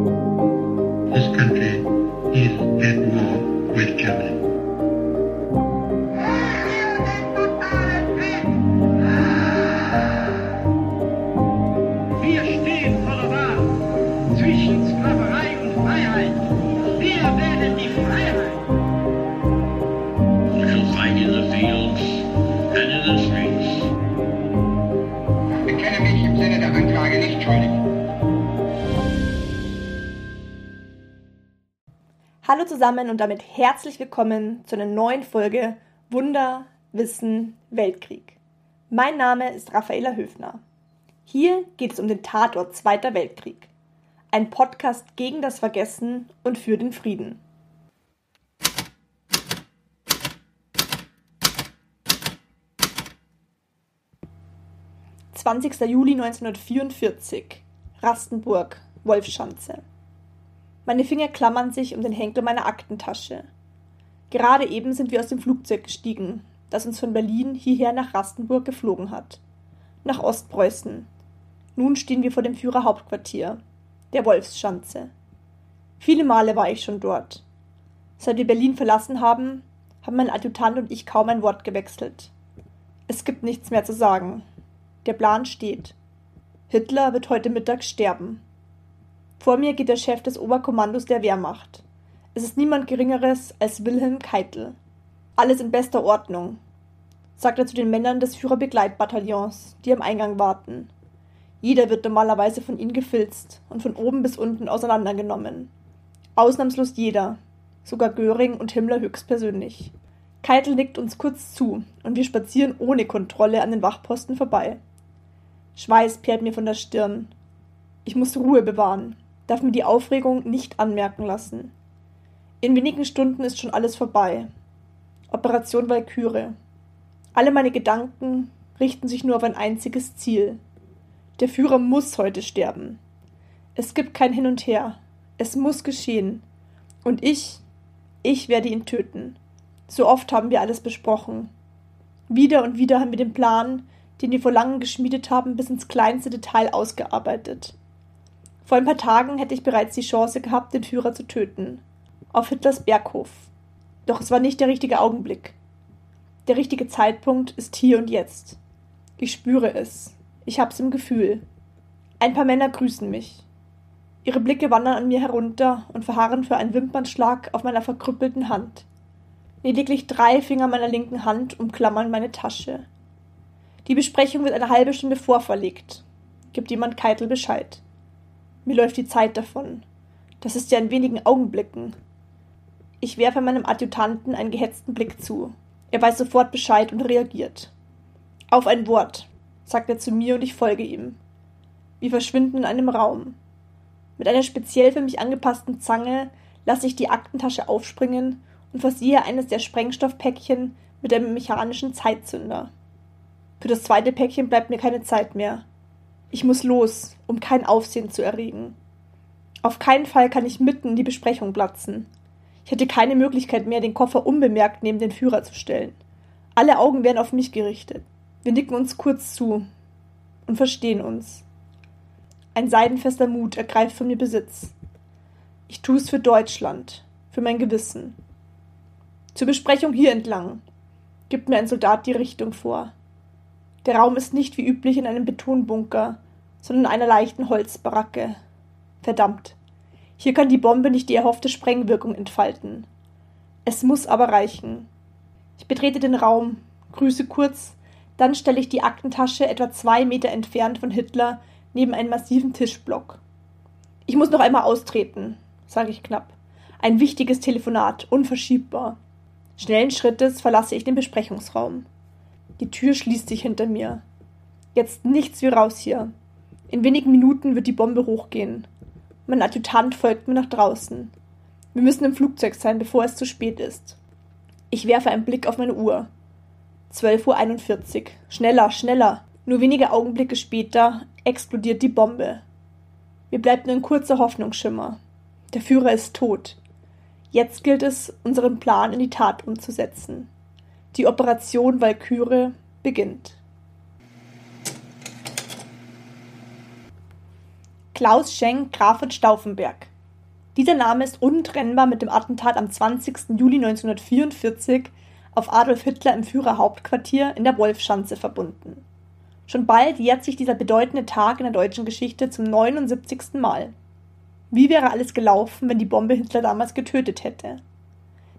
This country is at war with Germany. Zusammen und damit herzlich willkommen zu einer neuen Folge Wunder, Wissen, Weltkrieg. Mein Name ist Raffaela Höfner. Hier geht es um den Tatort Zweiter Weltkrieg. Ein Podcast gegen das Vergessen und für den Frieden. »20. Juli 1944. Rastenburg, Wolfschanze. Meine Finger klammern sich um den Henkel meiner Aktentasche. Gerade eben sind wir aus dem Flugzeug gestiegen, das uns von Berlin hierher nach Rastenburg geflogen hat. Nach Ostpreußen. Nun stehen wir vor dem Führerhauptquartier, der Wolfsschanze. Viele Male war ich schon dort. Seit wir Berlin verlassen haben, haben mein Adjutant und ich kaum ein Wort gewechselt. Es gibt nichts mehr zu sagen. Der Plan steht. Hitler wird heute Mittag sterben. Vor mir geht der Chef des Oberkommandos der Wehrmacht. Es ist niemand Geringeres als Wilhelm Keitel. Alles in bester Ordnung, sagt er zu den Männern des Führerbegleitbataillons, die am Eingang warten. Jeder wird normalerweise von ihnen gefilzt und von oben bis unten auseinandergenommen. Ausnahmslos jeder, sogar Göring und Himmler höchstpersönlich. Keitel nickt uns kurz zu und wir spazieren ohne Kontrolle an den Wachposten vorbei. Schweiß perlt mir von der Stirn. Ich muss Ruhe bewahren, darf mir die Aufregung nicht anmerken lassen. In wenigen Stunden ist schon alles vorbei. Operation Walküre. Alle meine Gedanken richten sich nur auf ein einziges Ziel. Der Führer muss heute sterben. Es gibt kein Hin und Her. Es muss geschehen. Und ich, ich werde ihn töten. So oft haben wir alles besprochen. Wieder und wieder haben wir den Plan, den wir vor langem geschmiedet haben, bis ins kleinste Detail ausgearbeitet. Vor ein paar Tagen hätte ich bereits die Chance gehabt, den Führer zu töten. Auf Hitlers Berghof. Doch es war nicht der richtige Augenblick. Der richtige Zeitpunkt ist hier und jetzt. Ich spüre es. Ich hab's im Gefühl. Ein paar Männer grüßen mich. Ihre Blicke wandern an mir herunter und verharren für einen Wimpernschlag auf meiner verkrüppelten Hand. Lediglich drei Finger meiner linken Hand umklammern meine Tasche. Die Besprechung wird eine halbe Stunde vorverlegt. Gibt jemand Keitel Bescheid. Mir läuft die Zeit davon. Das ist ja in wenigen Augenblicken. Ich werfe meinem Adjutanten einen gehetzten Blick zu. Er weiß sofort Bescheid und reagiert. Auf ein Wort, sagt er zu mir und ich folge ihm. Wir verschwinden in einem Raum. Mit einer speziell für mich angepassten Zange lasse ich die Aktentasche aufspringen und versehe eines der Sprengstoffpäckchen mit einem mechanischen Zeitzünder. Für das zweite Päckchen bleibt mir keine Zeit mehr. Ich muss los, um kein Aufsehen zu erregen. Auf keinen Fall kann ich mitten in die Besprechung platzen. Ich hätte keine Möglichkeit mehr, den Koffer unbemerkt neben den Führer zu stellen. Alle Augen werden auf mich gerichtet. Wir nicken uns kurz zu und verstehen uns. Ein seidenfester Mut ergreift von mir Besitz. Ich tue es für Deutschland, für mein Gewissen. Zur Besprechung hier entlang, gibt mir ein Soldat die Richtung vor. Der Raum ist nicht wie üblich in einem Betonbunker, sondern in einer leichten Holzbaracke. Verdammt. Hier kann die Bombe nicht die erhoffte Sprengwirkung entfalten. Es muss aber reichen. Ich betrete den Raum, grüße kurz, dann stelle ich die Aktentasche etwa zwei Meter entfernt von Hitler neben einen massiven Tischblock. Ich muss noch einmal austreten, sage ich knapp. Ein wichtiges Telefonat, unverschiebbar. Schnellen Schrittes verlasse ich den Besprechungsraum. Die Tür schließt sich hinter mir. Jetzt nichts wie raus hier. In wenigen Minuten wird die Bombe hochgehen. Mein Adjutant folgt mir nach draußen. Wir müssen im Flugzeug sein, bevor es zu spät ist. Ich werfe einen Blick auf meine Uhr. 12.41 Uhr. Schneller, schneller. Nur wenige Augenblicke später explodiert die Bombe. Mir bleibt nur ein kurzer Hoffnungsschimmer. Der Führer ist tot. Jetzt gilt es, unseren Plan in die Tat umzusetzen. Die Operation Walküre beginnt. Klaus Schenk, Graf von Stauffenberg. Dieser Name ist untrennbar mit dem Attentat am 20. Juli 1944 auf Adolf Hitler im Führerhauptquartier in der Wolfschanze verbunden. Schon bald jährt sich dieser bedeutende Tag in der deutschen Geschichte zum 79. Mal. Wie wäre alles gelaufen, wenn die Bombe Hitler damals getötet hätte?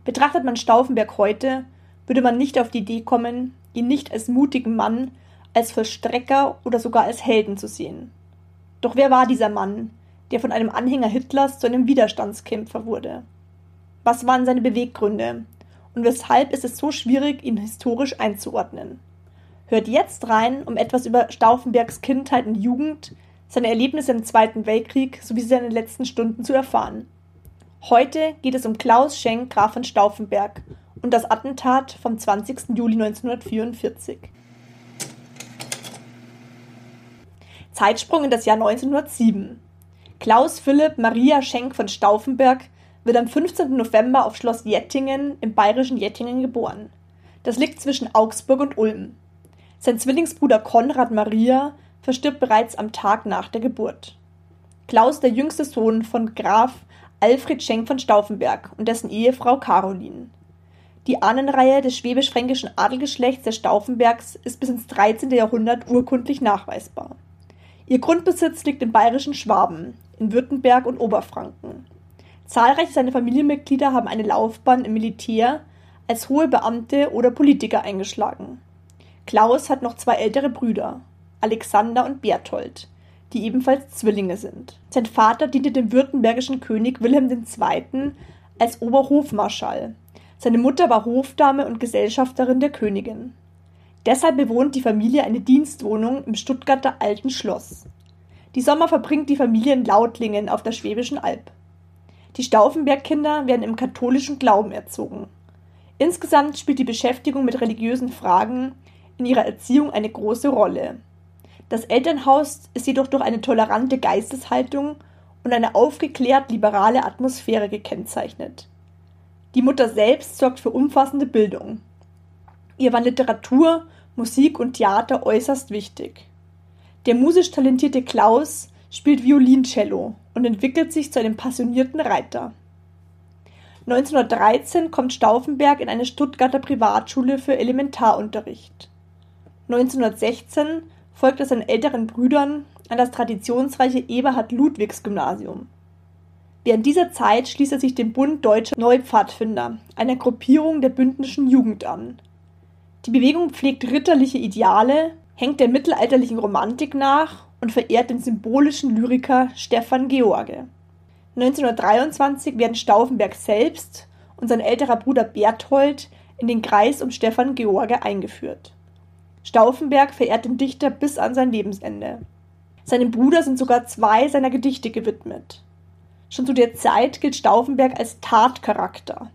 Betrachtet man Stauffenberg heute, würde man nicht auf die Idee kommen, ihn nicht als mutigen Mann, als Vollstrecker oder sogar als Helden zu sehen. Doch wer war dieser Mann, der von einem Anhänger Hitlers zu einem Widerstandskämpfer wurde? Was waren seine Beweggründe? Und weshalb ist es so schwierig, ihn historisch einzuordnen? Hört jetzt rein, um etwas über Stauffenbergs Kindheit und Jugend, seine Erlebnisse im Zweiten Weltkrieg sowie seine letzten Stunden zu erfahren. Heute geht es um Klaus Schenk, Graf von Stauffenberg und das Attentat vom 20. Juli 1944. Zeitsprung in das Jahr 1907. Klaus Philipp Maria Schenk von Stauffenberg wird am 15. November auf Schloss Jettingen im bayerischen Jettingen geboren. Das liegt zwischen Augsburg und Ulm. Sein Zwillingsbruder Konrad Maria verstirbt bereits am Tag nach der Geburt. Klaus, der jüngste Sohn von Graf Alfred Schenk von Stauffenberg und dessen Ehefrau Caroline. Die Ahnenreihe des schwäbisch-fränkischen Adelgeschlechts der Stauffenbergs ist bis ins 13. Jahrhundert urkundlich nachweisbar. Ihr Grundbesitz liegt im bayerischen Schwaben, in Württemberg und Oberfranken. Zahlreiche seiner Familienmitglieder haben eine Laufbahn im Militär als hohe Beamte oder Politiker eingeschlagen. Klaus hat noch zwei ältere Brüder, Alexander und Berthold, die ebenfalls Zwillinge sind. Sein Vater diente dem württembergischen König Wilhelm II. als Oberhofmarschall. Seine Mutter war Hofdame und Gesellschafterin der Königin. Deshalb bewohnt die Familie eine Dienstwohnung im Stuttgarter Alten Schloss. Die Sommer verbringt die Familie in Lautlingen auf der Schwäbischen Alb. Die Stauffenberg-Kinder werden im katholischen Glauben erzogen. Insgesamt spielt die Beschäftigung mit religiösen Fragen in ihrer Erziehung eine große Rolle. Das Elternhaus ist jedoch durch eine tolerante Geisteshaltung und eine aufgeklärt liberale Atmosphäre gekennzeichnet. Die Mutter selbst sorgt für umfassende Bildung. Ihr war Literatur, Musik und Theater äußerst wichtig. Der musisch talentierte Klaus spielt Violincello und entwickelt sich zu einem passionierten Reiter. 1913 kommt Stauffenberg in eine Stuttgarter Privatschule für Elementarunterricht. 1916 folgt er seinen älteren Brüdern an das traditionsreiche Eberhard-Ludwigs-Gymnasium. Während dieser Zeit schließt er sich dem Bund Deutscher Neupfadfinder, einer Gruppierung der bündnischen Jugend an. Die Bewegung pflegt ritterliche Ideale, hängt der mittelalterlichen Romantik nach und verehrt den symbolischen Lyriker Stefan George. 1923 werden Stauffenberg selbst und sein älterer Bruder Berthold in den Kreis um Stefan George eingeführt. Stauffenberg verehrt den Dichter bis an sein Lebensende. Seinem Bruder sind sogar zwei seiner Gedichte gewidmet. Schon zu der Zeit gilt Stauffenberg als Tatcharakter.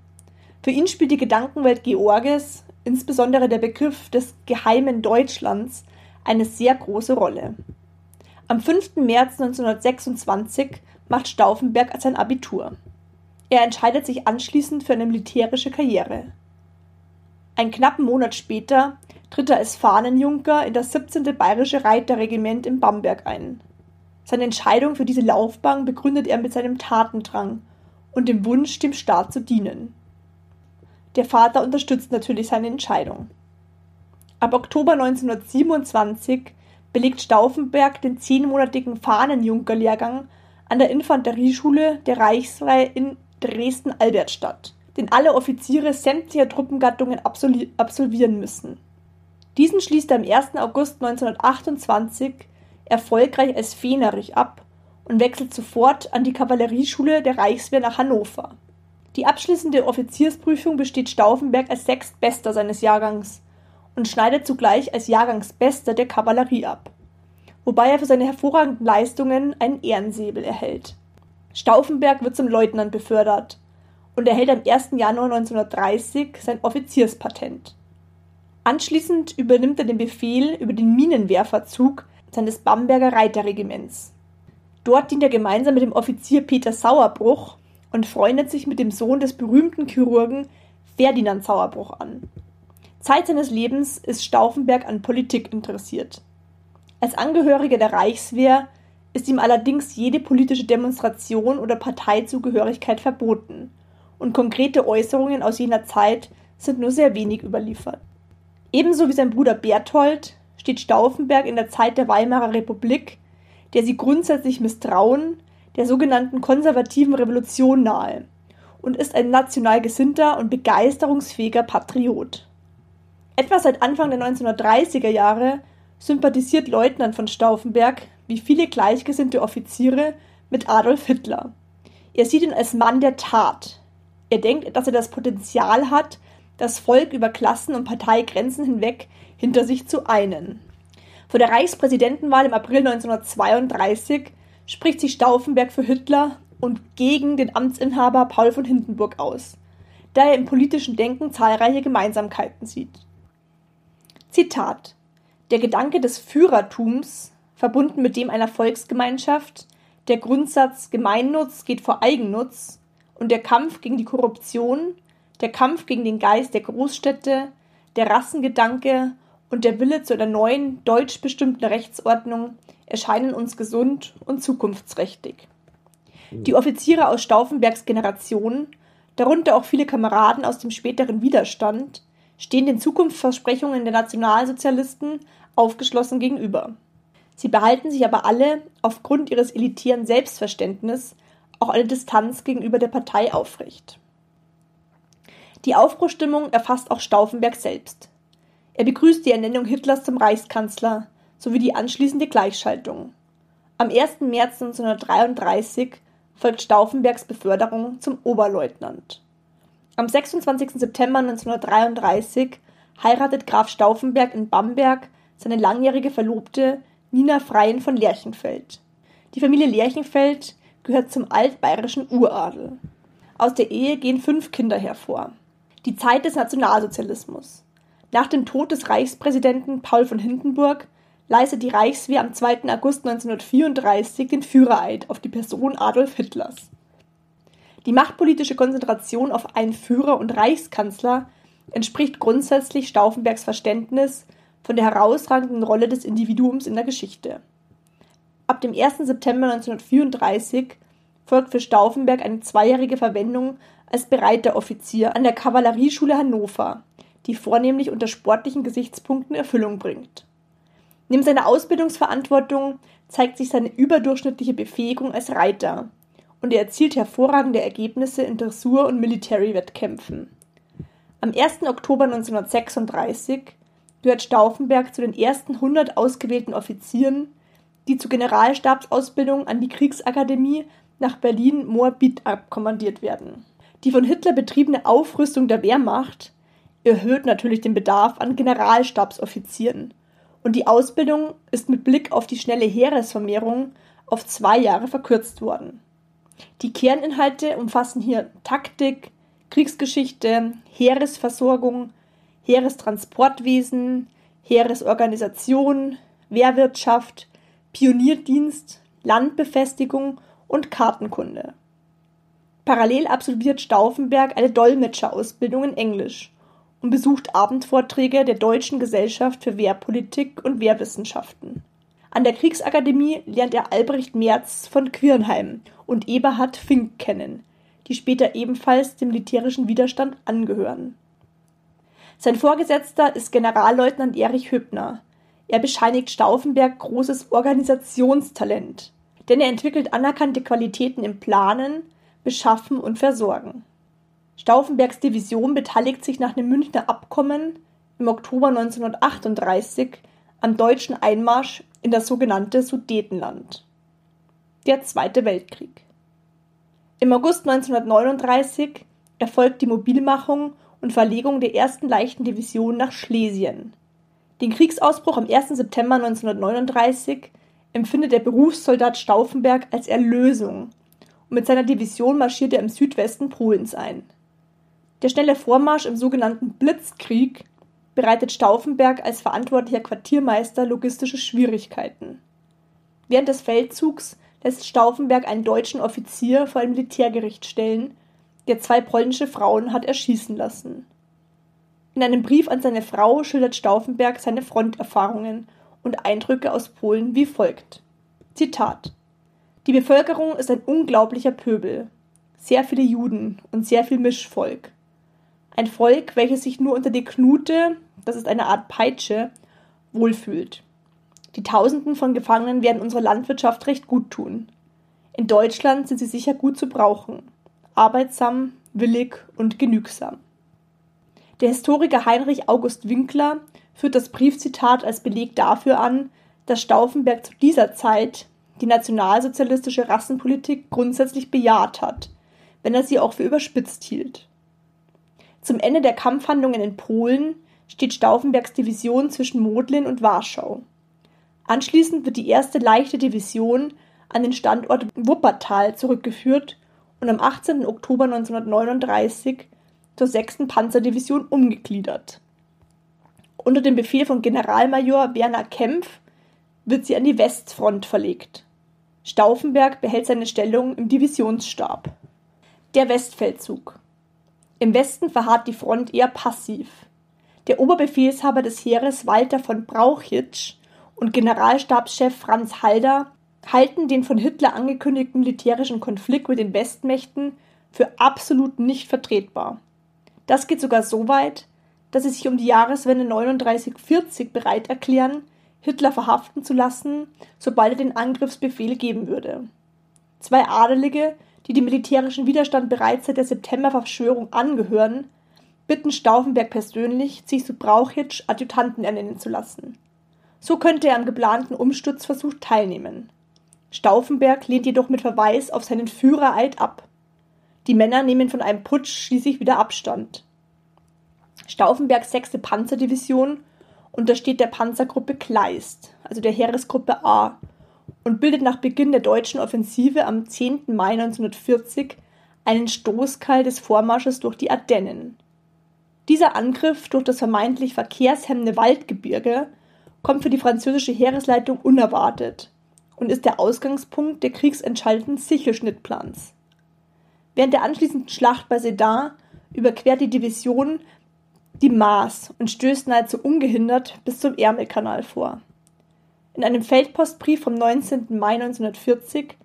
Für ihn spielt die Gedankenwelt Georges, insbesondere der Begriff des geheimen Deutschlands, eine sehr große Rolle. Am 5. März 1926 macht Stauffenberg sein Abitur. Er entscheidet sich anschließend für eine militärische Karriere. Einen knappen Monat später tritt er als Fahnenjunker in das 17. Bayerische Reiterregiment in Bamberg ein. Seine Entscheidung für diese Laufbahn begründet er mit seinem Tatendrang und dem Wunsch, dem Staat zu dienen. Der Vater unterstützt natürlich seine Entscheidung. Ab Oktober 1927 belegt Stauffenberg den zehnmonatigen Fahnenjunkerlehrgang an der Infanterieschule der Reichswehr in Dresden-Albertstadt den alle Offiziere sämtlicher Truppengattungen absolvieren müssen. Diesen schließt er am 1. August 1928 erfolgreich als Fähnerich ab und wechselt sofort an die Kavallerieschule der Reichswehr nach Hannover. Die abschließende Offiziersprüfung besteht Stauffenberg als Sechstbester seines Jahrgangs und schneidet zugleich als Jahrgangsbester der Kavallerie ab, wobei er für seine hervorragenden Leistungen einen Ehrensäbel erhält. Stauffenberg wird zum Leutnant befördert und erhält am 1. Januar 1930 sein Offizierspatent. Anschließend übernimmt er den Befehl über den Minenwerferzug seines Bamberger Reiterregiments. Dort dient er gemeinsam mit dem Offizier Peter Sauerbruch und freundet sich mit dem Sohn des berühmten Chirurgen Ferdinand Sauerbruch an. Zeit seines Lebens ist Stauffenberg an Politik interessiert. Als Angehöriger der Reichswehr ist ihm allerdings jede politische Demonstration oder Parteizugehörigkeit verboten, und konkrete Äußerungen aus jener Zeit sind nur sehr wenig überliefert. Ebenso wie sein Bruder Berthold steht Stauffenberg in der Zeit der Weimarer Republik, der sie grundsätzlich misstrauen, der sogenannten konservativen Revolution nahe und ist ein national gesinnter und begeisterungsfähiger Patriot. Etwa seit Anfang der 1930er Jahre sympathisiert Leutnant von Stauffenberg, wie viele gleichgesinnte Offiziere, mit Adolf Hitler. Er sieht ihn als Mann der Tat. Er denkt, dass er das Potenzial hat, das Volk über Klassen- und Parteigrenzen hinweg hinter sich zu einen. Vor der Reichspräsidentenwahl im April 1932 spricht sich Stauffenberg für Hitler und gegen den Amtsinhaber Paul von Hindenburg aus, da er im politischen Denken zahlreiche Gemeinsamkeiten sieht. Zitat Der Gedanke des Führertums, verbunden mit dem einer Volksgemeinschaft, der Grundsatz Gemeinnutz geht vor Eigennutz und der Kampf gegen die Korruption, der Kampf gegen den Geist der Großstädte, der Rassengedanke und der Wille zu einer neuen, deutsch bestimmten Rechtsordnung erscheinen uns gesund und zukunftsträchtig. Die Offiziere aus Stauffenbergs Generation, darunter auch viele Kameraden aus dem späteren Widerstand, stehen den Zukunftsversprechungen der Nationalsozialisten aufgeschlossen gegenüber. Sie behalten sich aber alle aufgrund ihres elitären Selbstverständnisses auch eine Distanz gegenüber der Partei aufrecht. Die Aufbruchstimmung erfasst auch Stauffenberg selbst. Er begrüßt die Ernennung Hitlers zum Reichskanzler sowie die anschließende Gleichschaltung. Am 1. März 1933 folgt Stauffenbergs Beförderung zum Oberleutnant. Am 26. September 1933 heiratet Graf Stauffenberg in Bamberg seine langjährige Verlobte Nina Freien von Lerchenfeld. Die Familie Lerchenfeld gehört zum altbayerischen Uradel. Aus der Ehe gehen fünf Kinder hervor. Die Zeit des Nationalsozialismus. Nach dem Tod des Reichspräsidenten Paul von Hindenburg leistet die Reichswehr am 2. August 1934 den Führereid auf die Person Adolf Hitlers. Die machtpolitische Konzentration auf einen Führer und Reichskanzler entspricht grundsätzlich Stauffenbergs Verständnis von der herausragenden Rolle des Individuums in der Geschichte. Ab dem 1. September 1934 folgt für Stauffenberg eine zweijährige Verwendung als bereiter Offizier an der Kavallerieschule Hannover, die vornehmlich unter sportlichen Gesichtspunkten Erfüllung bringt. Neben seiner Ausbildungsverantwortung zeigt sich seine überdurchschnittliche Befähigung als Reiter und er erzielt hervorragende Ergebnisse in Dressur- und Military-Wettkämpfen. Am 1. Oktober 1936 gehört Stauffenberg zu den ersten 100 ausgewählten Offizieren, die zur Generalstabsausbildung an die Kriegsakademie nach Berlin-Moabit abkommandiert werden. Die von Hitler betriebene Aufrüstung der Wehrmacht erhöht natürlich den Bedarf an Generalstabsoffizieren und die Ausbildung ist mit Blick auf die schnelle Heeresvermehrung auf zwei Jahre verkürzt worden. Die Kerninhalte umfassen hier Taktik, Kriegsgeschichte, Heeresversorgung, Heerestransportwesen, Heeresorganisation, Wehrwirtschaft, Pionierdienst, Landbefestigung und Kartenkunde. Parallel absolviert Stauffenberg eine Dolmetscherausbildung in Englisch und besucht Abendvorträge der Deutschen Gesellschaft für Wehrpolitik und Wehrwissenschaften. An der Kriegsakademie lernt er Albrecht Merz von Quirnheim und Eberhard Fink kennen, die später ebenfalls dem militärischen Widerstand angehören. Sein Vorgesetzter ist Generalleutnant Erich Hübner, er bescheinigt Stauffenberg großes Organisationstalent, denn er entwickelt anerkannte Qualitäten im Planen, Beschaffen und Versorgen. Stauffenbergs Division beteiligt sich nach dem Münchner Abkommen im Oktober 1938 am deutschen Einmarsch in das sogenannte Sudetenland. Der Zweite Weltkrieg. Im August 1939 erfolgt die Mobilmachung und Verlegung der ersten leichten Division nach Schlesien. Den Kriegsausbruch am 1. September 1939 empfindet der Berufssoldat Stauffenberg als Erlösung und mit seiner Division marschiert er im Südwesten Polens ein. Der schnelle Vormarsch im sogenannten Blitzkrieg bereitet Stauffenberg als verantwortlicher Quartiermeister logistische Schwierigkeiten. Während des Feldzugs lässt Stauffenberg einen deutschen Offizier vor ein Militärgericht stellen, der zwei polnische Frauen hat erschießen lassen. In einem Brief an seine Frau schildert Stauffenberg seine Fronterfahrungen und Eindrücke aus Polen wie folgt: Zitat: Die Bevölkerung ist ein unglaublicher Pöbel, sehr viele Juden und sehr viel Mischvolk. Ein Volk, welches sich nur unter die Knute, das ist eine Art Peitsche, wohlfühlt. Die Tausenden von Gefangenen werden unserer Landwirtschaft recht gut tun. In Deutschland sind sie sicher gut zu brauchen. Arbeitsam, willig und genügsam. Der Historiker Heinrich August Winkler führt das Briefzitat als Beleg dafür an, dass Stauffenberg zu dieser Zeit die nationalsozialistische Rassenpolitik grundsätzlich bejaht hat, wenn er sie auch für überspitzt hielt. Zum Ende der Kampfhandlungen in Polen steht Stauffenbergs Division zwischen Modlin und Warschau. Anschließend wird die erste leichte Division an den Standort Wuppertal zurückgeführt und am 18. Oktober 1939 zur 6. Panzerdivision umgegliedert. Unter dem Befehl von Generalmajor Werner Kempf wird sie an die Westfront verlegt. Stauffenberg behält seine Stellung im Divisionsstab. Der Westfeldzug. Im Westen verharrt die Front eher passiv. Der Oberbefehlshaber des Heeres Walter von Brauchitsch und Generalstabschef Franz Halder halten den von Hitler angekündigten militärischen Konflikt mit den Westmächten für absolut nicht vertretbar. Das geht sogar so weit, dass sie sich um die Jahreswende 39-40 bereit erklären, Hitler verhaften zu lassen, sobald er den Angriffsbefehl geben würde. Zwei Adelige, die dem militärischen Widerstand bereits seit der Septemberverschwörung angehören, bitten Stauffenberg persönlich, sich zu Brauchitsch Adjutanten ernennen zu lassen. So könnte er am geplanten Umsturzversuch teilnehmen. Stauffenberg lehnt jedoch mit Verweis auf seinen Führereid ab. Die Männer nehmen von einem Putsch schließlich wieder Abstand. Stauffenbergs sechste Panzerdivision untersteht der Panzergruppe Kleist, also der Heeresgruppe A, und bildet nach Beginn der deutschen Offensive am 10. Mai 1940 einen Stoßkeil des Vormarsches durch die Ardennen. Dieser Angriff durch das vermeintlich verkehrshemmende Waldgebirge kommt für die französische Heeresleitung unerwartet und ist der Ausgangspunkt der kriegsentscheidenden Sichelschnittplans. Während der anschließenden Schlacht bei Sedan überquert die Division die Maas und stößt nahezu ungehindert bis zum Ärmelkanal vor. In einem Feldpostbrief vom 19. Mai 1940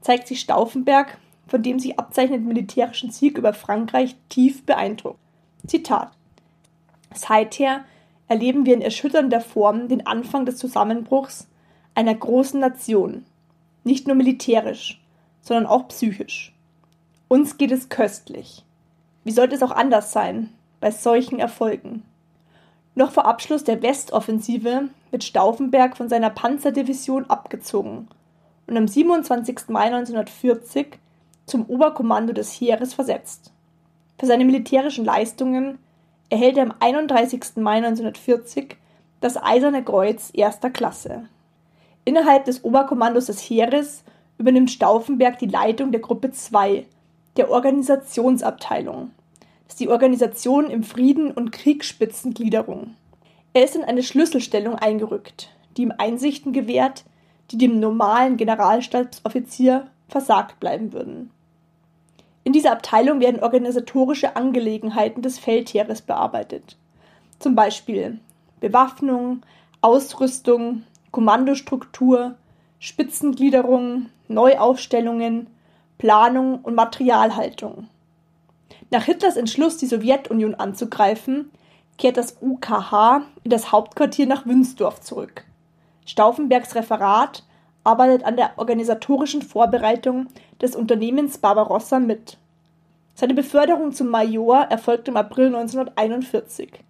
zeigt sich Stauffenberg, von dem sich abzeichnenden militärischen Sieg über Frankreich, tief beeindruckt. Zitat Seither erleben wir in erschütternder Form den Anfang des Zusammenbruchs einer großen Nation, nicht nur militärisch, sondern auch psychisch. Uns geht es köstlich. Wie sollte es auch anders sein bei solchen Erfolgen? Noch vor Abschluss der Westoffensive wird Stauffenberg von seiner Panzerdivision abgezogen und am 27. Mai 1940 zum Oberkommando des Heeres versetzt. Für seine militärischen Leistungen erhält er am 31. Mai 1940 das Eiserne Kreuz erster Klasse. Innerhalb des Oberkommandos des Heeres übernimmt Stauffenberg die Leitung der Gruppe 2, der Organisationsabteilung. Das ist die Organisation im Frieden- und Kriegsspitzengliederung. Er ist in eine Schlüsselstellung eingerückt, die ihm Einsichten gewährt, die dem normalen Generalstabsoffizier versagt bleiben würden. In dieser Abteilung werden organisatorische Angelegenheiten des Feldheeres bearbeitet. Zum Beispiel Bewaffnung, Ausrüstung, Kommandostruktur, Spitzengliederung, Neuaufstellungen, Planung und Materialhaltung. Nach Hitlers Entschluss, die Sowjetunion anzugreifen, kehrt das UKH in das Hauptquartier nach Wünsdorf zurück. Stauffenbergs Referat arbeitet an der organisatorischen Vorbereitung des Unternehmens Barbarossa mit. Seine Beförderung zum Major erfolgt im April 1941.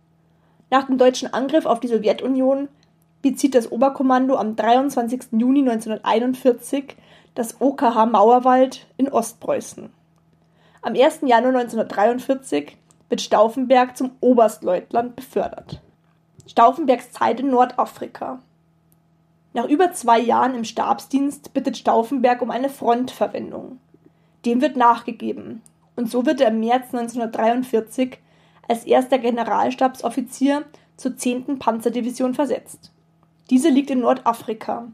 Nach dem deutschen Angriff auf die Sowjetunion bezieht das Oberkommando am 23. Juni 1941 das OKH Mauerwald in Ostpreußen. Am 1. Januar 1943 wird Stauffenberg zum Oberstleutnant befördert. Stauffenbergs Zeit in Nordafrika. Nach über zwei Jahren im Stabsdienst bittet Stauffenberg um eine Frontverwendung. Dem wird nachgegeben, und so wird er im März 1943 als erster Generalstabsoffizier zur 10. Panzerdivision versetzt. Diese liegt in Nordafrika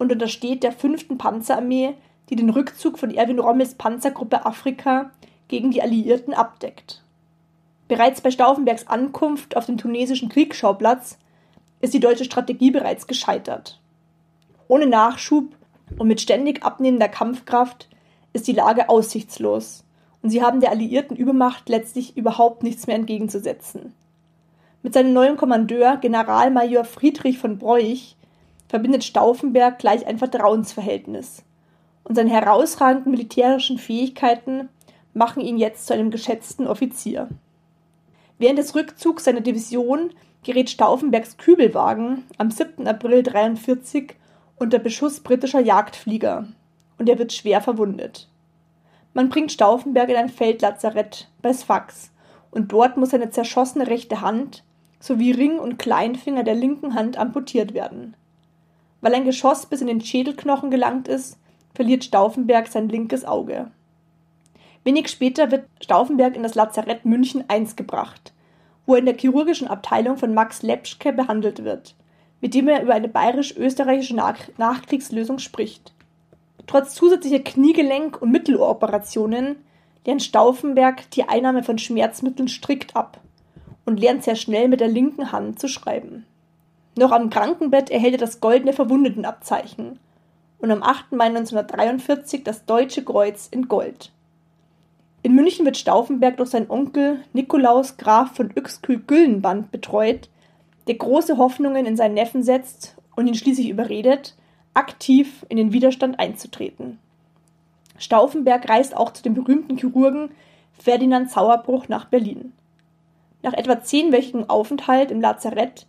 und untersteht der 5. Panzerarmee, die den Rückzug von Erwin Rommels Panzergruppe Afrika gegen die Alliierten abdeckt. Bereits bei Stauffenbergs Ankunft auf dem tunesischen Kriegsschauplatz ist die deutsche Strategie bereits gescheitert. Ohne Nachschub Und mit ständig abnehmender Kampfkraft ist die Lage aussichtslos und sie haben der alliierten Übermacht letztlich überhaupt nichts mehr entgegenzusetzen. Mit seinem neuen Kommandeur, Generalmajor Friedrich von Broich, verbindet Stauffenberg gleich ein Vertrauensverhältnis. Und seine herausragenden militärischen Fähigkeiten machen ihn jetzt zu einem geschätzten Offizier. Während des Rückzugs seiner Division gerät Stauffenbergs Kübelwagen am 7. April 1943 unter Beschuss britischer Jagdflieger und er wird schwer verwundet. Man bringt Stauffenberg in ein Feldlazarett bei Sfax und dort muss seine zerschossene rechte Hand sowie Ring und Kleinfinger der linken Hand amputiert werden. Weil ein Geschoss bis in den Schädelknochen gelangt ist, verliert Stauffenberg sein linkes Auge. Wenig später wird Stauffenberg in das Lazarett München I gebracht, wo er in der chirurgischen Abteilung von Max Lepschke behandelt wird, mit dem er über eine bayerisch-österreichische Nach Nachkriegslösung spricht. Trotz zusätzlicher Kniegelenk- und Mittelohroperationen lernt Stauffenberg die Einnahme von Schmerzmitteln strikt ab und lernt sehr schnell mit der linken Hand zu schreiben. Noch am Krankenbett erhält er das goldene Verwundetenabzeichen und am 8. Mai 1943 das Deutsche Kreuz in Gold. In München wird Stauffenberg durch seinen Onkel Nikolaus Graf von Uexküll-Güllenband betreut, der große Hoffnungen in seinen Neffen setzt und ihn schließlich überredet, aktiv in den Widerstand einzutreten. Stauffenberg reist auch zu dem berühmten Chirurgen Ferdinand Sauerbruch nach Berlin. Nach etwa zehnwöchigem Aufenthalt im Lazarett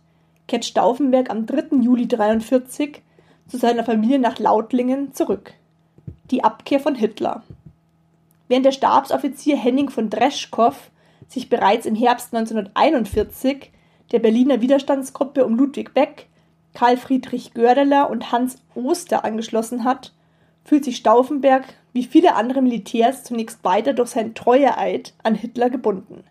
kehrt Stauffenberg am 3. Juli 1943 zu seiner Familie nach Lautlingen zurück. Die Abkehr von Hitler. Während der Stabsoffizier Henning von Dreschkow sich bereits im Herbst 1941 der Berliner Widerstandsgruppe um Ludwig Beck Karl Friedrich Goerdeler und Hans Oster angeschlossen hat, fühlt sich Stauffenberg wie viele andere Militärs zunächst weiter durch seinen Treueeid an Hitler gebunden.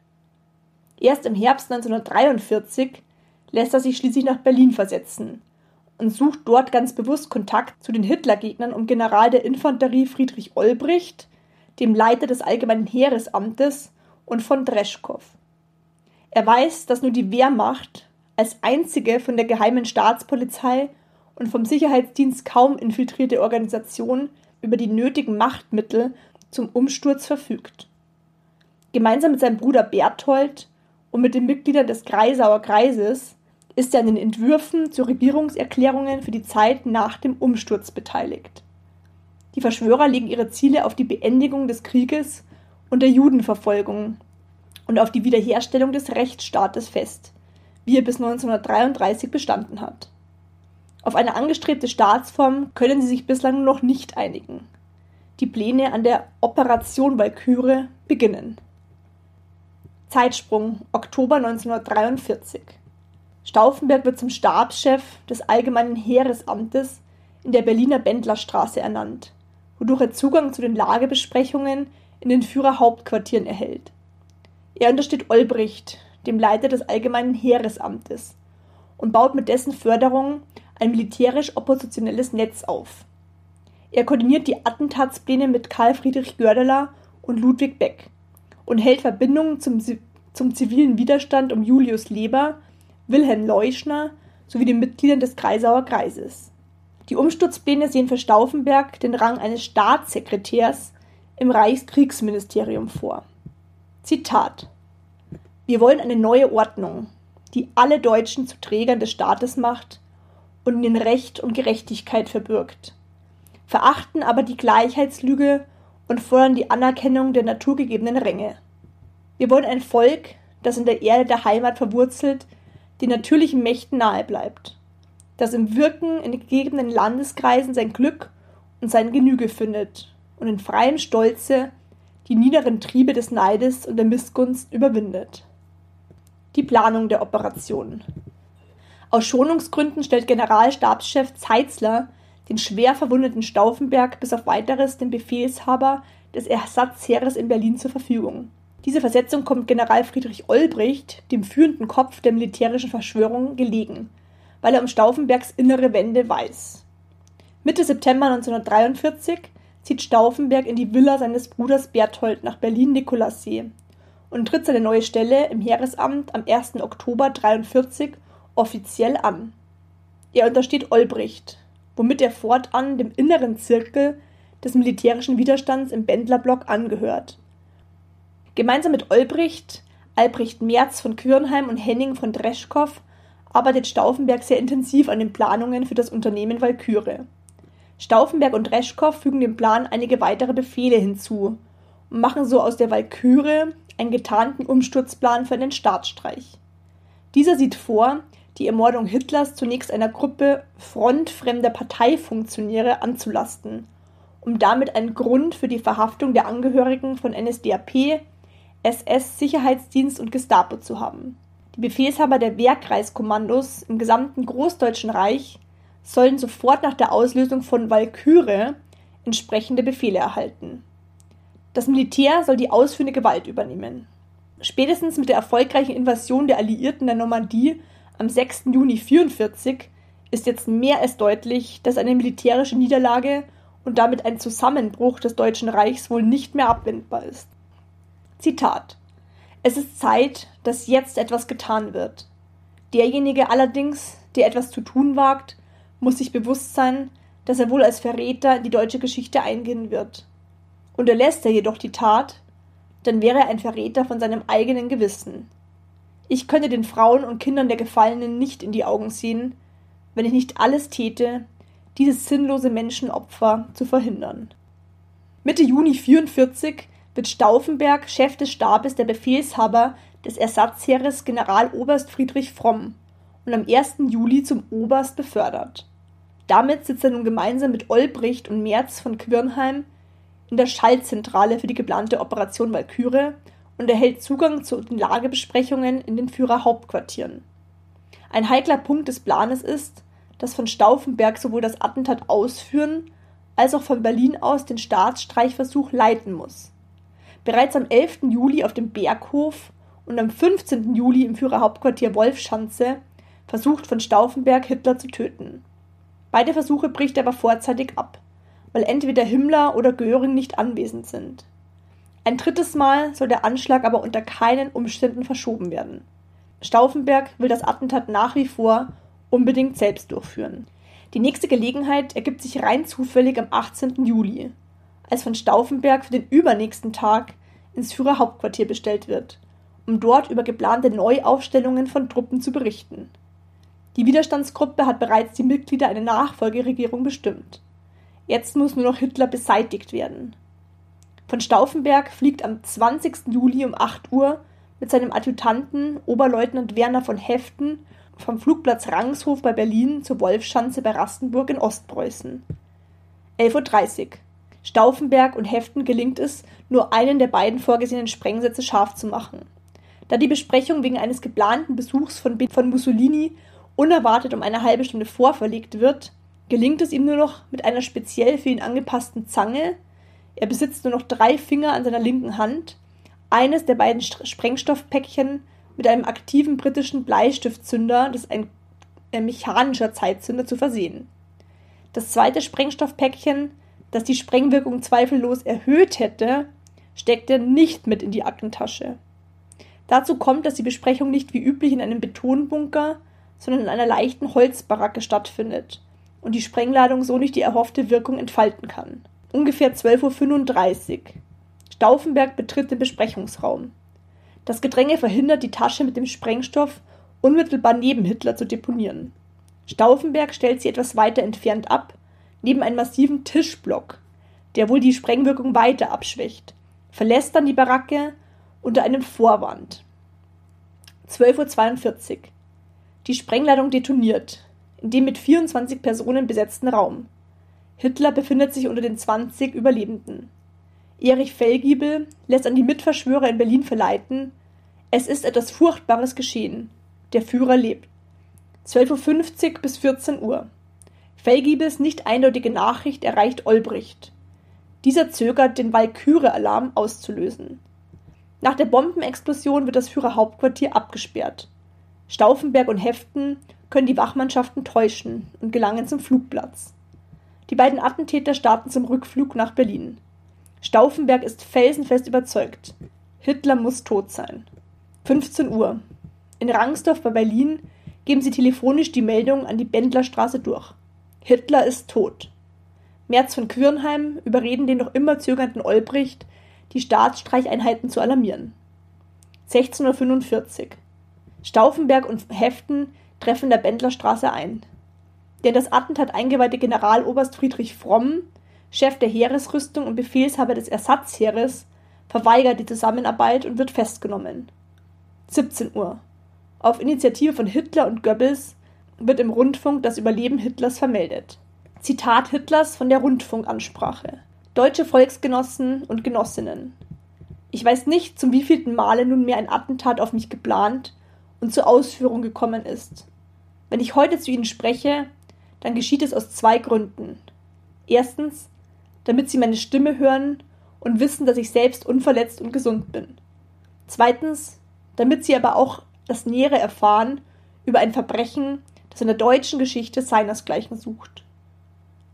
Erst im Herbst 1943 lässt er sich schließlich nach Berlin versetzen und sucht dort ganz bewusst Kontakt zu den Hitlergegnern um General der Infanterie Friedrich Olbricht, dem Leiter des Allgemeinen Heeresamtes und von Dreschkow. Er weiß, dass nur die Wehrmacht als einzige von der geheimen Staatspolizei und vom Sicherheitsdienst kaum infiltrierte Organisation über die nötigen Machtmittel zum Umsturz verfügt. Gemeinsam mit seinem Bruder Berthold und mit den Mitgliedern des Kreisauer Kreises ist er an den Entwürfen zu Regierungserklärungen für die Zeit nach dem Umsturz beteiligt. Die Verschwörer legen ihre Ziele auf die Beendigung des Krieges und der Judenverfolgung und auf die Wiederherstellung des Rechtsstaates fest, wie er bis 1933 bestanden hat. Auf eine angestrebte Staatsform können sie sich bislang noch nicht einigen. Die Pläne an der Operation Walküre beginnen. Zeitsprung Oktober 1943. Stauffenberg wird zum Stabschef des Allgemeinen Heeresamtes in der Berliner Bendlerstraße ernannt, wodurch er Zugang zu den Lagebesprechungen in den Führerhauptquartieren erhält. Er untersteht Olbricht, dem Leiter des Allgemeinen Heeresamtes, und baut mit dessen Förderung ein militärisch-oppositionelles Netz auf. Er koordiniert die Attentatspläne mit Karl Friedrich Goerdeler und Ludwig Beck und hält Verbindungen zum, zum zivilen Widerstand um Julius Leber, Wilhelm Leuschner sowie den Mitgliedern des Kreisauer Kreises. Die Umsturzpläne sehen für Stauffenberg den Rang eines Staatssekretärs im Reichskriegsministerium vor. Zitat wir wollen eine neue Ordnung, die alle Deutschen zu Trägern des Staates macht und in Recht und Gerechtigkeit verbürgt, verachten aber die Gleichheitslüge und fordern die Anerkennung der naturgegebenen Ränge. Wir wollen ein Volk, das in der Erde der Heimat verwurzelt, den natürlichen Mächten nahe bleibt, das im Wirken in gegebenen Landeskreisen sein Glück und sein Genüge findet und in freiem Stolze die niederen Triebe des Neides und der Missgunst überwindet die Planung der Operationen. Aus Schonungsgründen stellt Generalstabschef Zeitzler den schwer verwundeten Stauffenberg bis auf weiteres dem Befehlshaber des Ersatzheeres in Berlin zur Verfügung. Diese Versetzung kommt General Friedrich Olbricht, dem führenden Kopf der militärischen Verschwörung, gelegen, weil er um Stauffenbergs innere Wände weiß. Mitte September 1943 zieht Stauffenberg in die Villa seines Bruders Berthold nach Berlin-Nikolassee, und tritt seine neue Stelle im Heeresamt am 1. Oktober 1943 offiziell an. Er untersteht Olbricht womit er fortan dem inneren Zirkel des militärischen Widerstands im Bendlerblock angehört. Gemeinsam mit Olbricht, Albrecht Merz von Quirnheim und Henning von Dreschkow arbeitet Stauffenberg sehr intensiv an den Planungen für das Unternehmen Walküre. Stauffenberg und Dreschkow fügen dem Plan einige weitere Befehle hinzu und machen so aus der Walküre einen getarnten Umsturzplan für einen Staatsstreich. Dieser sieht vor, die Ermordung Hitlers zunächst einer Gruppe frontfremder Parteifunktionäre anzulasten, um damit einen Grund für die Verhaftung der Angehörigen von NSDAP, SS, Sicherheitsdienst und Gestapo zu haben. Die Befehlshaber der Wehrkreiskommandos im gesamten Großdeutschen Reich sollen sofort nach der Auslösung von Walküre entsprechende Befehle erhalten. Das Militär soll die ausführende Gewalt übernehmen. Spätestens mit der erfolgreichen Invasion der Alliierten der Normandie am 6. Juni 1944 ist jetzt mehr als deutlich, dass eine militärische Niederlage und damit ein Zusammenbruch des Deutschen Reichs wohl nicht mehr abwendbar ist. Zitat Es ist Zeit, dass jetzt etwas getan wird. Derjenige allerdings, der etwas zu tun wagt, muss sich bewusst sein, dass er wohl als Verräter in die deutsche Geschichte eingehen wird. Unterlässt er jedoch die Tat, dann wäre er ein Verräter von seinem eigenen Gewissen. Ich könnte den Frauen und Kindern der Gefallenen nicht in die Augen sehen, wenn ich nicht alles täte, dieses sinnlose Menschenopfer zu verhindern. Mitte Juni 1944 wird Stauffenberg Chef des Stabes der Befehlshaber des Ersatzheeres Generaloberst Friedrich Fromm und am 1. Juli zum Oberst befördert. Damit sitzt er nun gemeinsam mit Olbricht und Merz von Quirnheim in der Schaltzentrale für die geplante Operation Walküre und erhält Zugang zu den Lagebesprechungen in den Führerhauptquartieren. Ein heikler Punkt des Planes ist, dass von Stauffenberg sowohl das Attentat ausführen als auch von Berlin aus den Staatsstreichversuch leiten muss. Bereits am 11. Juli auf dem Berghof und am 15. Juli im Führerhauptquartier Wolfschanze versucht von Stauffenberg Hitler zu töten. Beide Versuche bricht er aber vorzeitig ab, weil entweder Himmler oder Göring nicht anwesend sind. Ein drittes Mal soll der Anschlag aber unter keinen Umständen verschoben werden. Stauffenberg will das Attentat nach wie vor unbedingt selbst durchführen. Die nächste Gelegenheit ergibt sich rein zufällig am 18. Juli, als von Stauffenberg für den übernächsten Tag ins Führerhauptquartier bestellt wird, um dort über geplante Neuaufstellungen von Truppen zu berichten. Die Widerstandsgruppe hat bereits die Mitglieder einer Nachfolgeregierung bestimmt. Jetzt muss nur noch Hitler beseitigt werden. Von Stauffenberg fliegt am 20. Juli um 8 Uhr mit seinem Adjutanten Oberleutnant Werner von Heften vom Flugplatz Rangshof bei Berlin zur Wolfschanze bei Rastenburg in Ostpreußen. 11.30 Uhr. Stauffenberg und Heften gelingt es, nur einen der beiden vorgesehenen Sprengsätze scharf zu machen. Da die Besprechung wegen eines geplanten Besuchs von, von Mussolini unerwartet um eine halbe Stunde vorverlegt wird, gelingt es ihm nur noch mit einer speziell für ihn angepassten Zange, er besitzt nur noch drei Finger an seiner linken Hand, eines der beiden Sprengstoffpäckchen mit einem aktiven britischen Bleistiftzünder, das ist ein mechanischer Zeitzünder, zu versehen. Das zweite Sprengstoffpäckchen, das die Sprengwirkung zweifellos erhöht hätte, steckt er nicht mit in die Aktentasche. Dazu kommt, dass die Besprechung nicht wie üblich in einem Betonbunker, sondern in einer leichten Holzbaracke stattfindet und die Sprengladung so nicht die erhoffte Wirkung entfalten kann. Ungefähr 12.35 Uhr. Stauffenberg betritt den Besprechungsraum. Das Gedränge verhindert, die Tasche mit dem Sprengstoff unmittelbar neben Hitler zu deponieren. Stauffenberg stellt sie etwas weiter entfernt ab, neben einem massiven Tischblock, der wohl die Sprengwirkung weiter abschwächt, verlässt dann die Baracke unter einem Vorwand. 12.42 Uhr. Die Sprengladung detoniert, in dem mit 24 Personen besetzten Raum. Hitler befindet sich unter den 20 Überlebenden. Erich Fellgiebel lässt an die Mitverschwörer in Berlin verleiten, es ist etwas Furchtbares geschehen. Der Führer lebt. 12.50 Uhr bis 14 Uhr. Fellgiebels nicht eindeutige Nachricht erreicht Olbricht. Dieser zögert, den Walküre-Alarm auszulösen. Nach der Bombenexplosion wird das Führerhauptquartier abgesperrt. Stauffenberg und Heften können die Wachmannschaften täuschen und gelangen zum Flugplatz. Die beiden Attentäter starten zum Rückflug nach Berlin. Stauffenberg ist felsenfest überzeugt. Hitler muss tot sein. 15 Uhr. In Rangsdorf bei Berlin geben sie telefonisch die Meldung an die Bendlerstraße durch. Hitler ist tot. Merz von Quirnheim überreden den noch immer zögernden Olbricht, die Staatsstreicheinheiten zu alarmieren. 1645. Stauffenberg und Heften treffen der Bendlerstraße ein. Der in das Attentat eingeweihte Generaloberst Friedrich Fromm, Chef der Heeresrüstung und Befehlshaber des Ersatzheeres, verweigert die Zusammenarbeit und wird festgenommen. 17 Uhr. Auf Initiative von Hitler und Goebbels wird im Rundfunk das Überleben Hitlers vermeldet. Zitat Hitlers von der Rundfunkansprache. Deutsche Volksgenossen und Genossinnen. Ich weiß nicht, zum wievielten Male nunmehr ein Attentat auf mich geplant und zur Ausführung gekommen ist. Wenn ich heute zu Ihnen spreche, dann geschieht es aus zwei Gründen. Erstens, damit Sie meine Stimme hören und wissen, dass ich selbst unverletzt und gesund bin. Zweitens, damit Sie aber auch das Nähere erfahren über ein Verbrechen, das in der deutschen Geschichte seinesgleichen sucht.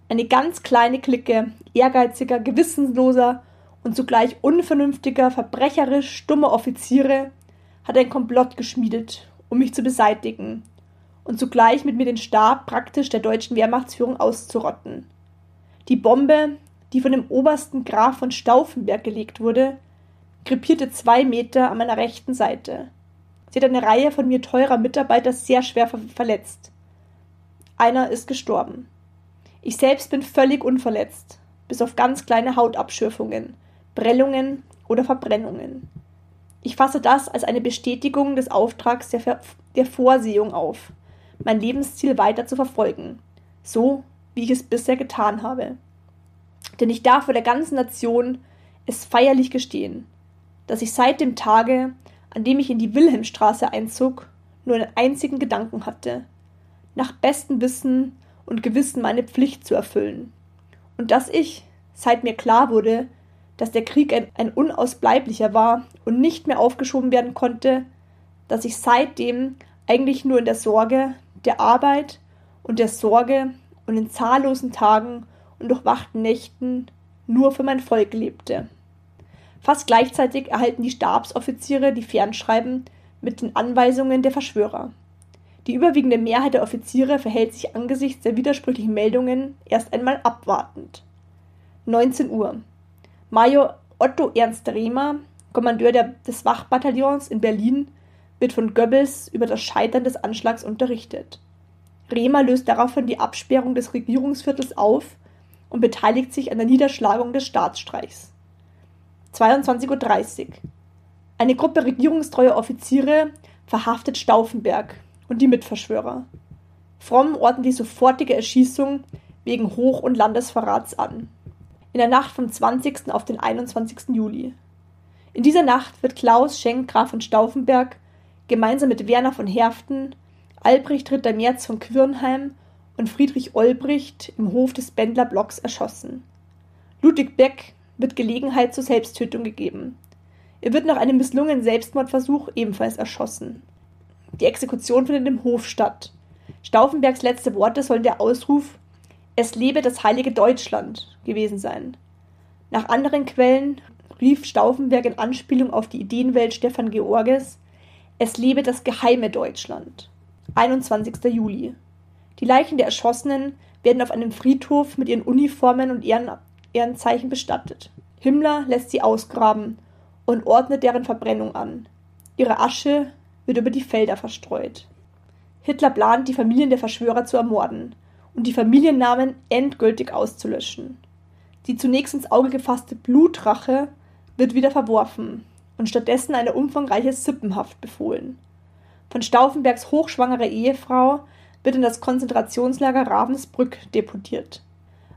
Eine ganz kleine Clique ehrgeiziger, gewissenloser und zugleich unvernünftiger, verbrecherisch stummer Offiziere hat ein Komplott geschmiedet, um mich zu beseitigen und zugleich mit mir den Stab praktisch der deutschen Wehrmachtsführung auszurotten. Die Bombe, die von dem obersten Graf von Stauffenberg gelegt wurde, krepierte zwei Meter an meiner rechten Seite. Sie hat eine Reihe von mir teurer Mitarbeiter sehr schwer verletzt. Einer ist gestorben. Ich selbst bin völlig unverletzt, bis auf ganz kleine Hautabschürfungen, Prellungen oder Verbrennungen. Ich fasse das als eine Bestätigung des Auftrags der, Ver der Vorsehung auf, mein Lebensziel weiter zu verfolgen, so wie ich es bisher getan habe. Denn ich darf vor der ganzen Nation es feierlich gestehen, dass ich seit dem Tage, an dem ich in die Wilhelmstraße einzog, nur einen einzigen Gedanken hatte, nach bestem Wissen und Gewissen meine Pflicht zu erfüllen. Und dass ich, seit mir klar wurde, dass der Krieg ein, ein unausbleiblicher war und nicht mehr aufgeschoben werden konnte, dass ich seitdem eigentlich nur in der Sorge, der Arbeit und der Sorge und in zahllosen Tagen und durchwachten Nächten nur für mein Volk lebte. Fast gleichzeitig erhalten die Stabsoffiziere die Fernschreiben mit den Anweisungen der Verschwörer. Die überwiegende Mehrheit der Offiziere verhält sich angesichts der widersprüchlichen Meldungen erst einmal abwartend. 19 Uhr. Major Otto Ernst Rehmer, Kommandeur der, des Wachbataillons in Berlin, wird von Goebbels über das Scheitern des Anschlags unterrichtet. Rehmer löst daraufhin die Absperrung des Regierungsviertels auf und beteiligt sich an der Niederschlagung des Staatsstreichs. 22.30 Uhr. Eine Gruppe regierungstreuer Offiziere verhaftet Stauffenberg, und die Mitverschwörer. Fromm ordnet die sofortige Erschießung wegen Hoch- und Landesverrats an. In der Nacht vom 20. auf den 21. Juli. In dieser Nacht wird Klaus Schenk Graf von Stauffenberg gemeinsam mit Werner von Herften, Albrecht Ritter Merz von Quirnheim und Friedrich Olbricht im Hof des Bendlerblocks erschossen. Ludwig Beck wird Gelegenheit zur Selbsttötung gegeben. Er wird nach einem misslungenen Selbstmordversuch ebenfalls erschossen. Die Exekution findet im Hof statt. Stauffenbergs letzte Worte sollen der Ausruf Es lebe das heilige Deutschland gewesen sein. Nach anderen Quellen rief Stauffenberg in Anspielung auf die Ideenwelt Stefan Georges Es lebe das geheime Deutschland. 21. Juli. Die Leichen der Erschossenen werden auf einem Friedhof mit ihren Uniformen und Ehren Ehrenzeichen bestattet. Himmler lässt sie ausgraben und ordnet deren Verbrennung an. Ihre Asche wird über die Felder verstreut. Hitler plant, die Familien der Verschwörer zu ermorden und die Familiennamen endgültig auszulöschen. Die zunächst ins Auge gefasste Blutrache wird wieder verworfen und stattdessen eine umfangreiche Sippenhaft befohlen. Von Stauffenbergs hochschwangere Ehefrau wird in das Konzentrationslager Ravensbrück deportiert.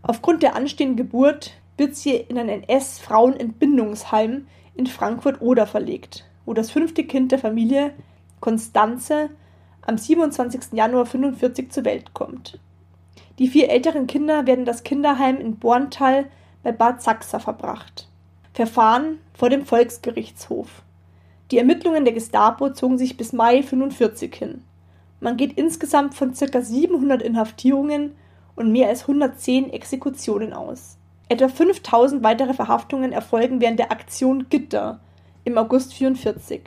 Aufgrund der anstehenden Geburt wird sie in ein NS-Frauenentbindungsheim in Frankfurt-Oder verlegt, wo das fünfte Kind der Familie Konstanze am 27. Januar 45 zur Welt kommt. Die vier älteren Kinder werden das Kinderheim in Borntal bei Bad Sachsa verbracht. Verfahren vor dem Volksgerichtshof. Die Ermittlungen der Gestapo zogen sich bis Mai 45 hin. Man geht insgesamt von ca. 700 Inhaftierungen und mehr als 110 Exekutionen aus. Etwa 5000 weitere Verhaftungen erfolgen während der Aktion Gitter im August 44.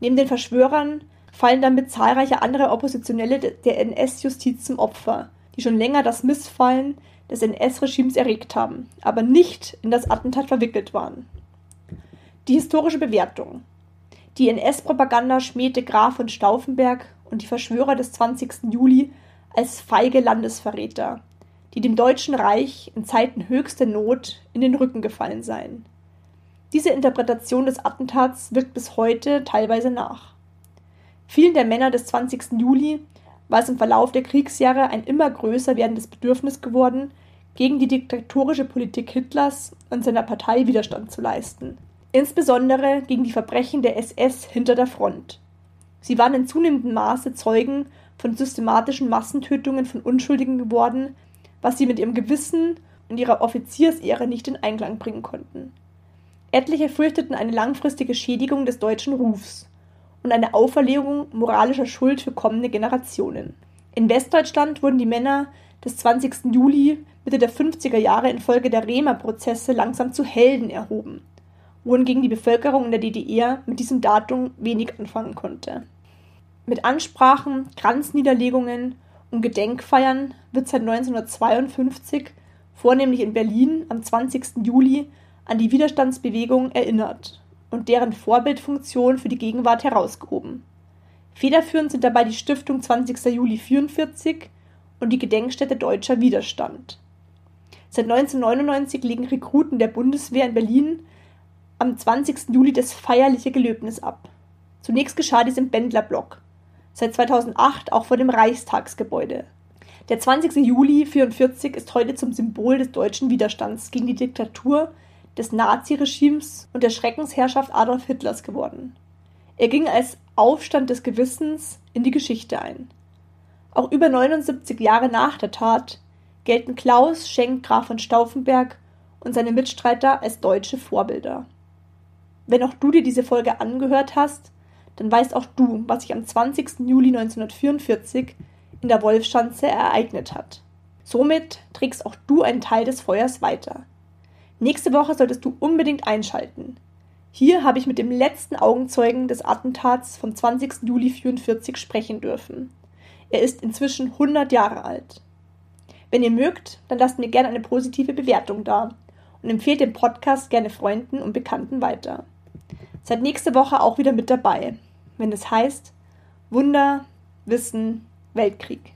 Neben den Verschwörern fallen damit zahlreiche andere Oppositionelle der NS-Justiz zum Opfer, die schon länger das Missfallen des NS-Regimes erregt haben, aber nicht in das Attentat verwickelt waren. Die historische Bewertung. Die NS-Propaganda schmähte Graf von Stauffenberg und die Verschwörer des 20. Juli als feige Landesverräter, die dem Deutschen Reich in Zeiten höchster Not in den Rücken gefallen seien. Diese Interpretation des Attentats wirkt bis heute teilweise nach. Vielen der Männer des 20. Juli war es im Verlauf der Kriegsjahre ein immer größer werdendes Bedürfnis geworden, gegen die diktatorische Politik Hitlers und seiner Partei Widerstand zu leisten, insbesondere gegen die Verbrechen der SS hinter der Front. Sie waren in zunehmendem Maße Zeugen von systematischen Massentötungen von Unschuldigen geworden, was sie mit ihrem Gewissen und ihrer Offiziersehre nicht in Einklang bringen konnten. Etliche fürchteten eine langfristige Schädigung des deutschen Rufs und eine Auferlegung moralischer Schuld für kommende Generationen. In Westdeutschland wurden die Männer des 20. Juli Mitte der 50er Jahre infolge der Rehmer-Prozesse langsam zu Helden erhoben, wohingegen die Bevölkerung in der DDR mit diesem Datum wenig anfangen konnte. Mit Ansprachen, Kranzniederlegungen und Gedenkfeiern wird seit 1952 vornehmlich in Berlin am 20. Juli an die Widerstandsbewegung erinnert und deren Vorbildfunktion für die Gegenwart herausgehoben. Federführend sind dabei die Stiftung 20. Juli 44 und die Gedenkstätte Deutscher Widerstand. Seit 1999 legen Rekruten der Bundeswehr in Berlin am 20. Juli das feierliche Gelöbnis ab. Zunächst geschah dies im Bändlerblock, seit 2008 auch vor dem Reichstagsgebäude. Der 20. Juli 1944 ist heute zum Symbol des deutschen Widerstands gegen die Diktatur des Naziregimes und der Schreckensherrschaft Adolf Hitlers geworden. Er ging als Aufstand des Gewissens in die Geschichte ein. Auch über 79 Jahre nach der Tat gelten Klaus Schenk Graf von Stauffenberg und seine Mitstreiter als deutsche Vorbilder. Wenn auch du dir diese Folge angehört hast, dann weißt auch du, was sich am 20. Juli 1944 in der Wolfschanze ereignet hat. Somit trägst auch du einen Teil des Feuers weiter. Nächste Woche solltest du unbedingt einschalten. Hier habe ich mit dem letzten Augenzeugen des Attentats vom 20. Juli 1944 sprechen dürfen. Er ist inzwischen 100 Jahre alt. Wenn ihr mögt, dann lasst mir gerne eine positive Bewertung da und empfehlt den Podcast gerne Freunden und Bekannten weiter. Seid nächste Woche auch wieder mit dabei, wenn es heißt Wunder, Wissen, Weltkrieg.